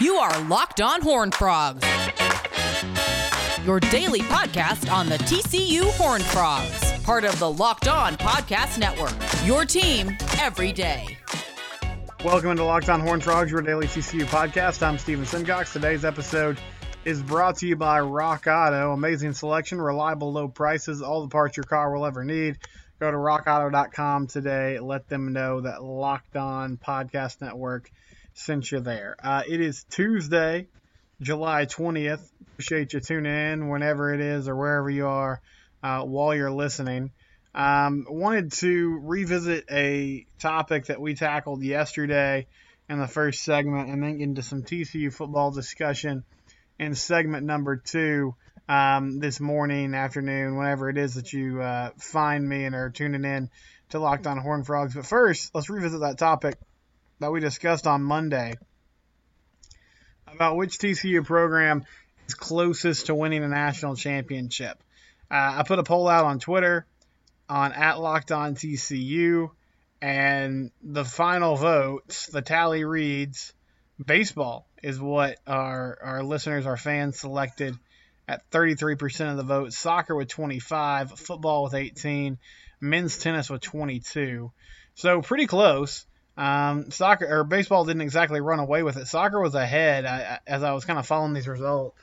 You are Locked On Horn Frogs, your daily podcast on the TCU Horn Frogs, part of the Locked On Podcast Network. Your team every day. Welcome into Locked On Horn Frogs, your daily TCU podcast. I'm Steven Simcox. Today's episode is brought to you by Rock Auto. Amazing selection, reliable low prices, all the parts your car will ever need. Go to rockauto.com today. Let them know that Locked On Podcast Network sent you're there. Uh, it is Tuesday, July 20th. Appreciate you tuning in whenever it is or wherever you are uh, while you're listening. Um, wanted to revisit a topic that we tackled yesterday in the first segment and then get into some TCU football discussion in segment number two um, this morning, afternoon, whenever it is that you uh, find me and are tuning in to Locked On Horn Frogs. But first, let's revisit that topic that we discussed on Monday about which TCU program is closest to winning a national championship. Uh, I put a poll out on Twitter on at Locked On TCU, and the final votes, the tally reads, baseball is what our our listeners, our fans selected at 33% of the vote. Soccer with 25, football with 18, men's tennis with 22. So pretty close. Um, soccer or baseball didn't exactly run away with it. Soccer was ahead I, as I was kind of following these results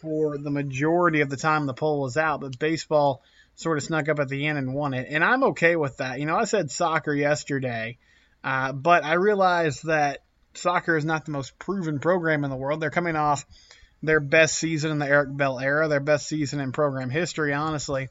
for the majority of the time the poll was out, but baseball sort of snuck up at the end and won it. And I'm okay with that. You know, I said soccer yesterday, uh, but I realized that soccer is not the most proven program in the world. They're coming off their best season in the Eric Bell era, their best season in program history, honestly,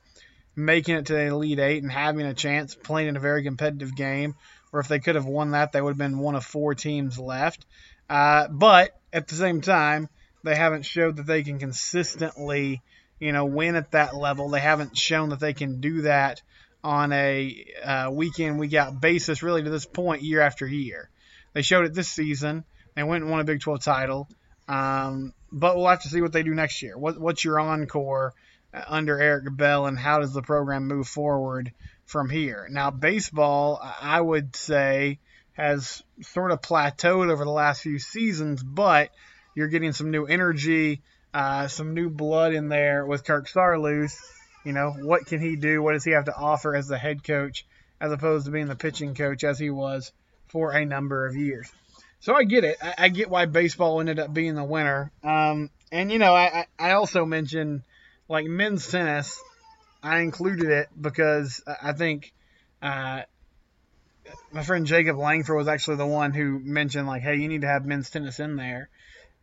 making it to the Elite Eight and having a chance playing in a very competitive game or if they could have won that, they would have been one of four teams left. Uh, but at the same time, they haven't showed that they can consistently, you know, win at that level. They haven't shown that they can do that on a uh, week in, week out basis, really to this point, year after year. They showed it this season. They went and won a Big 12 title. Um, but we'll have to see what they do next year. What, what's your encore under Eric Bell, and how does the program move forward from here. Now, baseball, I would say, has sort of plateaued over the last few seasons, but you're getting some new energy, uh, some new blood in there with Kirk Saarloos. You know, what can he do? What does he have to offer as the head coach, as opposed to being the pitching coach as he was for a number of years? So I get it. I, I get why baseball ended up being the winner. Um, and, you know, I, I also mentioned like men's tennis I included it because I think uh, my friend Jacob Langford was actually the one who mentioned like, hey, you need to have men's tennis in there.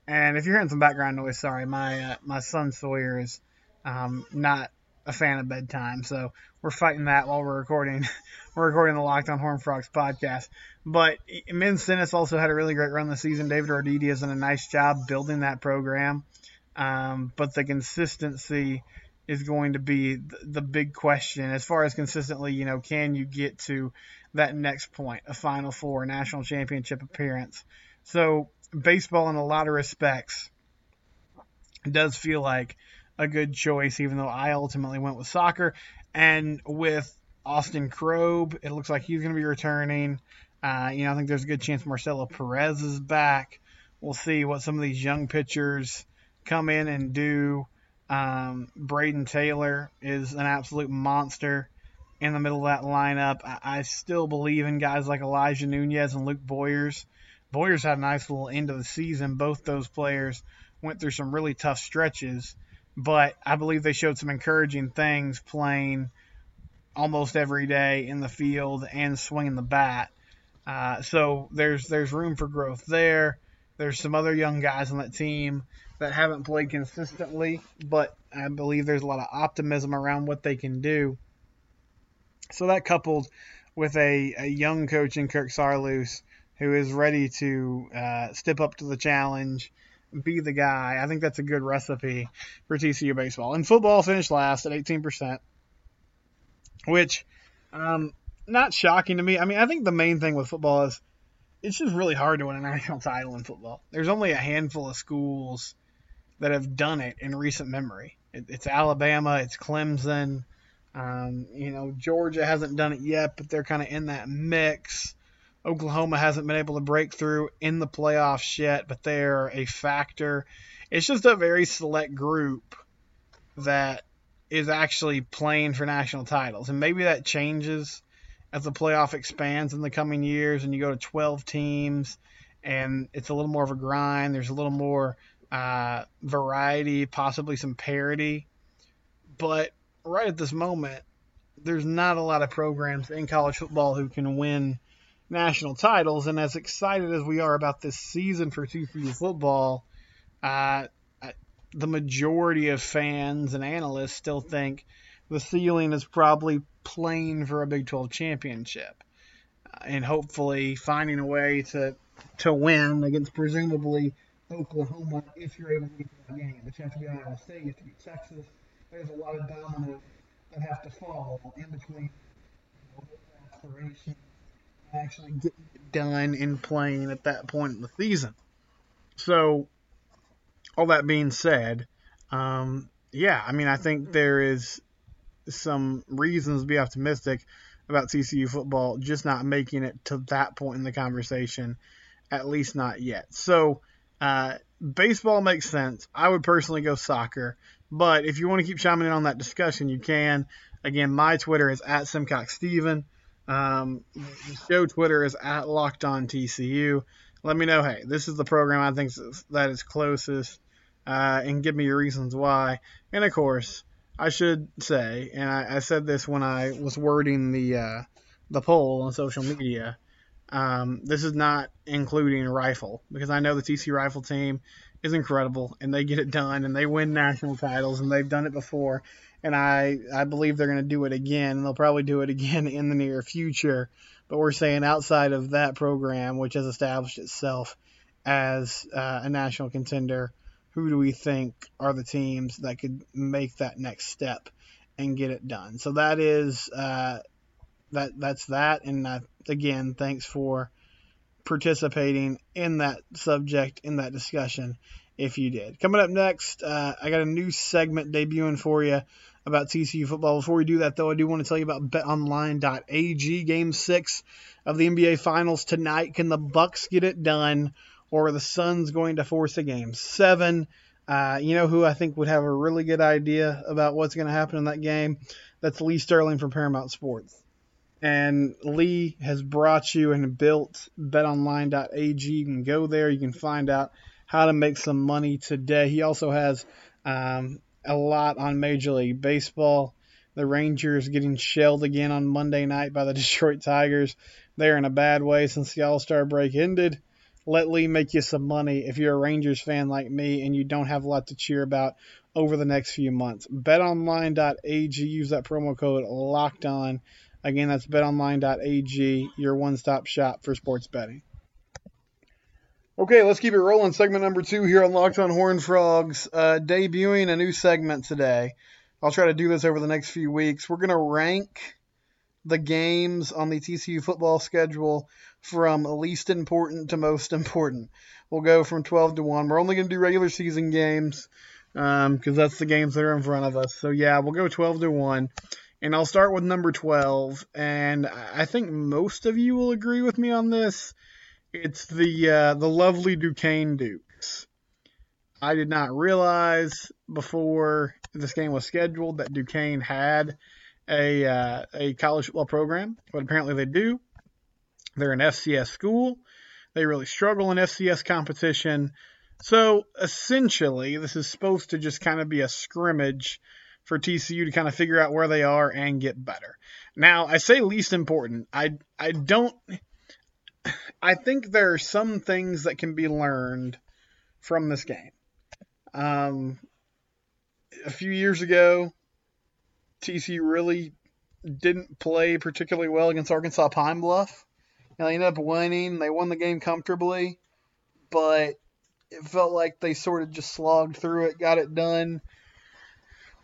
And if you're hearing some background noise, sorry, my uh, my son Sawyer is um, not a fan of bedtime, so we're fighting that while we're recording. we're recording the Locked On Horn Frogs podcast. But men's tennis also had a really great run this season. David Roditi has done a nice job building that program, um, but the consistency is going to be the big question as far as consistently, you know, can you get to that next point, a Final Four, a national championship appearance? So, baseball, in a lot of respects, does feel like a good choice, even though I ultimately went with soccer. And with Austin Krob, it looks like he's going to be returning. Uh, you know, I think there's a good chance Marcelo Perez is back. We'll see what some of these young pitchers come in and do. Um, Brayden Taylor is an absolute monster in the middle of that lineup. I, I, still believe in guys like Elijah Nunez and Luke Boyers. Boyers had a nice little end of the season. Both those players went through some really tough stretches, but I believe they showed some encouraging things playing almost every day in the field and swinging the bat. Uh, so there's there's room for growth there. There's some other young guys on that team that haven't played consistently, but I believe there's a lot of optimism around what they can do. So that coupled with a, a young coach in Kirk Saarloos who is ready to uh, step up to the challenge, be the guy, I think that's a good recipe for TCU baseball. And football finished last at 18%, which um, not shocking to me. I mean, I think the main thing with football is it's just really hard to win a national title in football. There's only a handful of schools that have done it in recent memory. It, it's Alabama, it's Clemson. Um, you know, Georgia hasn't done it yet, but they're kind of in that mix. Oklahoma hasn't been able to break through in the playoffs yet, but they're a factor. It's just a very select group that is actually playing for national titles. And maybe that changes as the playoff expands in the coming years and you go to 12 teams and it's a little more of a grind. There's a little more uh, variety, possibly some parity. But right at this moment, there's not a lot of programs in college football who can win national titles. And as excited as we are about this season for TCU football, uh, the majority of fans and analysts still think the ceiling is probably playing for a Big 12 championship uh, and hopefully finding a way to to win against presumably Oklahoma if you're able to get that game. You have to be Iowa State, you have to beat Texas. There's a lot of dominoes that have to fall in between aspirations and actually getting it done and playing at that point in the season. So, all that being said, um, yeah, I mean, I think there is some reasons to be optimistic about TCU football just not making it to that point in the conversation, at least not yet. So, uh, baseball makes sense. I would personally go soccer, but if you want to keep chiming in on that discussion, you can. Again, my Twitter is at SimcoxSteven. Um, the show Twitter is at Locked On TCU. Let me know, hey, this is the program I think that is closest, uh, and give me your reasons why. And of course, I should say, and I, I said this when I was wording the uh, the poll on social media. Um, this is not including rifle because I know the TC rifle team is incredible and they get it done and they win national titles and they've done it before and I I believe they're going to do it again and they'll probably do it again in the near future. But we're saying outside of that program, which has established itself as uh, a national contender who do we think are the teams that could make that next step and get it done. So that is uh, that that's that. And uh, again, thanks for participating in that subject in that discussion. If you did, coming up next, uh, I got a new segment debuting for you about TCU football. Before we do that, though, I do want to tell you about BetOnline.ag. Game six of the NBA Finals tonight. Can the Bucks get it done? Or the Suns going to force a game seven. Uh, you know who I think would have a really good idea about what's going to happen in that game? That's Lee Sterling from Paramount Sports. And Lee has brought you and built betonline.ag. You can go there, you can find out how to make some money today. He also has um, a lot on Major League Baseball. The Rangers getting shelled again on Monday night by the Detroit Tigers. They're in a bad way since the All Star break ended let Lee make you some money if you're a Rangers fan like me and you don't have a lot to cheer about over the next few months. BetOnline.ag, use that promo code locked on. Again, that's betonline.ag, your one stop shop for sports betting. Okay, let's keep it rolling. Segment number two here on Locked on Horn Frogs, uh, debuting a new segment today. I'll try to do this over the next few weeks. We're going to rank the games on the TCU football schedule from least important to most important. We'll go from 12 to 1. We're only going to do regular season games because um, that's the games that are in front of us. So, yeah, we'll go 12 to 1. And I'll start with number 12. And I think most of you will agree with me on this. It's the uh, the lovely Duquesne Dukes. I did not realize before this game was scheduled that Duquesne had a uh, a college football program, but apparently they do. They're an FCS school. They really struggle in FCS competition. So essentially, this is supposed to just kind of be a scrimmage for TCU to kind of figure out where they are and get better. Now, I say least important. I I don't. I think there are some things that can be learned from this game. Um, a few years ago, TC really didn't play particularly well against Arkansas Pine Bluff. Now, they ended up winning. They won the game comfortably, but it felt like they sort of just slogged through it, got it done.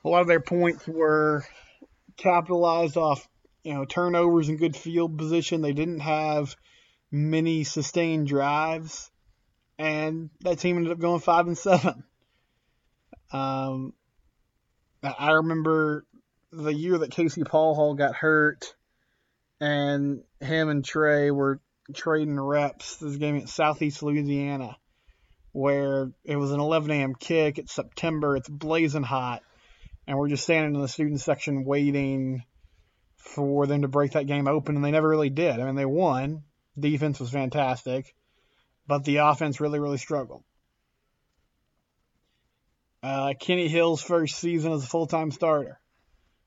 A lot of their points were capitalized off, you know, turnovers and good field position. They didn't have many sustained drives, and that team ended up going five and seven. Um, I remember the year that Casey Pachall got hurt, and him and Trey were trading reps. This game at Southeast Louisiana, where it was an 11 a.m. kick. It's September. It's blazing hot, and we're just standing in the student section waiting for them to break that game open, and they never really did. I mean, they won. Defense was fantastic, but the offense really, really struggled. Uh, Kenny Hill's first season as a full time starter,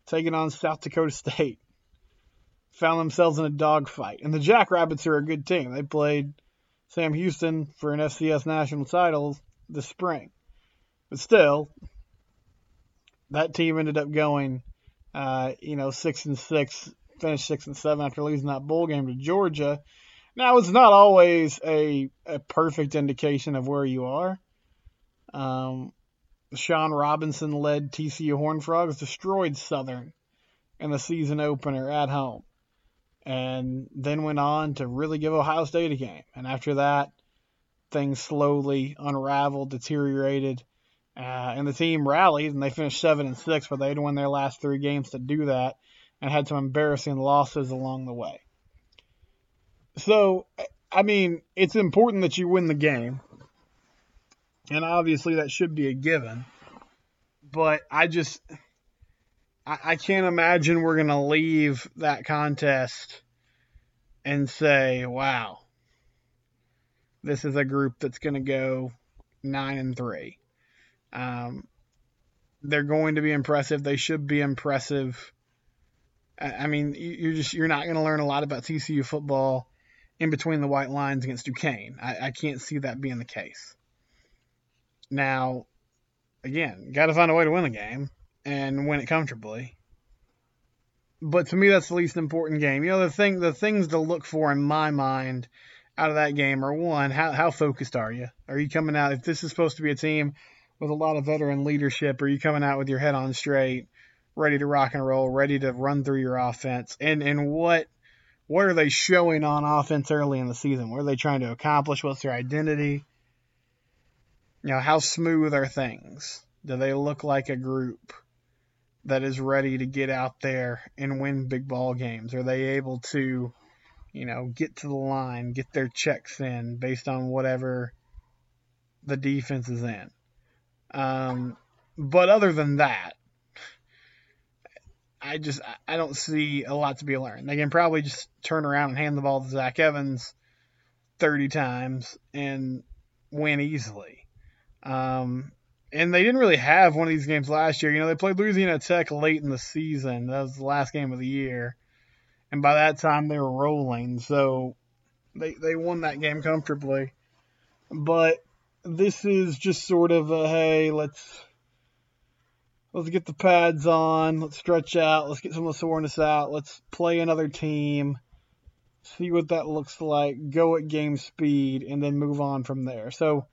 taking on South Dakota State. Found themselves in a dogfight. And the Jackrabbits are a good team. They played Sam Houston for an FCS national title this spring. But still, that team ended up going, uh, you know, six and six, finished six and seven after losing that bowl game to Georgia. Now, it's not always a, a perfect indication of where you are. Um, Shawn Robinson led TCU Horned Frogs destroyed Southern in the season opener at home, and then went on to really give Ohio State a game. And after that, things slowly unraveled, deteriorated, uh, and the team rallied and they finished seven and six, but they had won their last three games to do that, and had some embarrassing losses along the way. So, I mean, it's important that you win the game and obviously that should be a given. But I just I, I can't imagine we're gonna leave that contest and say, "Wow, this is a group that's gonna go nine and three." Um, they're going to be impressive. They should be impressive. I mean, you're just you're not going to learn a lot about TCU football in between the white lines against Duquesne. I, I can't see that being the case. Now, again, got to find a way to win the game and win it comfortably. But to me, that's the least important game. You know, the thing, the things to look for in my mind out of that game are one, how how focused are you? Are you coming out? If this is supposed to be a team with a lot of veteran leadership, are you coming out with your head on straight, ready to rock and roll, ready to run through your offense? And and what what are they showing on offense early in the season? What are they trying to accomplish? What's their identity? You know, how smooth are things? Do they look like a group that is ready to get out there and win big ball games? Are they able to, you know, get to the line, get their checks in based on whatever the defense is in? Um, but other than that, I just I don't see a lot to be learned. They can probably just turn around and hand the ball to Zach Evans 30 times and win easily. Um, and they didn't really have one of these games last year. You know, they played Louisiana Tech late in the season. That was the last game of the year. And by that time, they were rolling. So they, they won that game comfortably. But this is just sort of a hey, let's let's get the pads on, let's stretch out, let's get some of the soreness out, let's play another team, see what that looks like, go at game speed, and then move on from there. So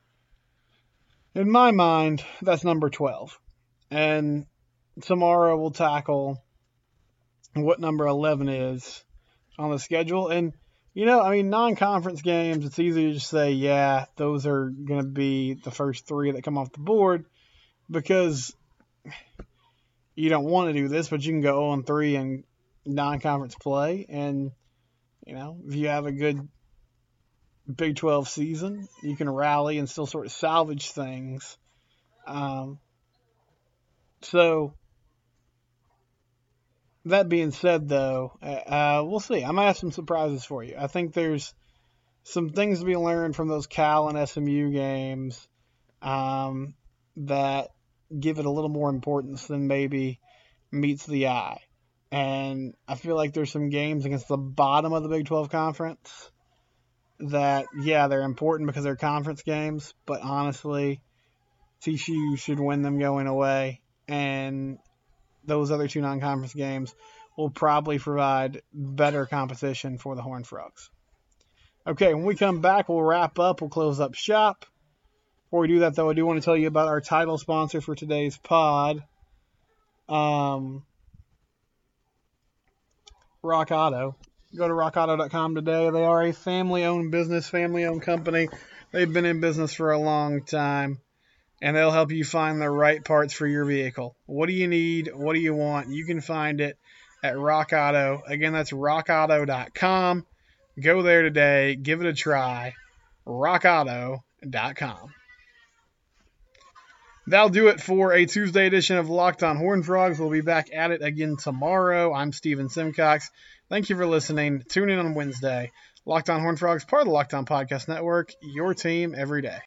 in my mind, that's number 12. And tomorrow we'll tackle what number 11 is on the schedule. And, you know, I mean, non conference games, it's easy to just say, yeah, those are going to be the first three that come off the board because you don't want to do this, but you can go 0 3 in non conference play. And, you know, if you have a good Big 12 season. You can rally and still sort of salvage things. Um, so, that being said, though, uh, uh, we'll see. I might have some surprises for you. I think there's some things to be learned from those Cal and SMU games um, that give it a little more importance than maybe meets the eye. And I feel like there's some games against the bottom of the Big 12 conference that yeah they're important because they're conference games, but honestly, TCU should win them going away, and those other two non-conference games will probably provide better competition for the Horned Frogs. Okay, when we come back, we'll wrap up. We'll close up shop. Before we do that, though, I do want to tell you about our title sponsor for today's pod, um, Rock Auto go to rockauto.com today. They are a family owned business, family owned company. They've been in business for a long time and they'll help you find the right parts for your vehicle. What do you need? What do you want? You can find it at Rock Auto. Again, that's rockauto.com. Go there today, give it a try. RockAuto.com. That'll do it for a Tuesday edition of Locked On Horn Frogs. We'll be back at it again tomorrow. I'm Steven Simcox. Thank you for listening. Tune in on Wednesday. Locked On Horn Frogs, part of the Locked On Podcast Network, your team every day.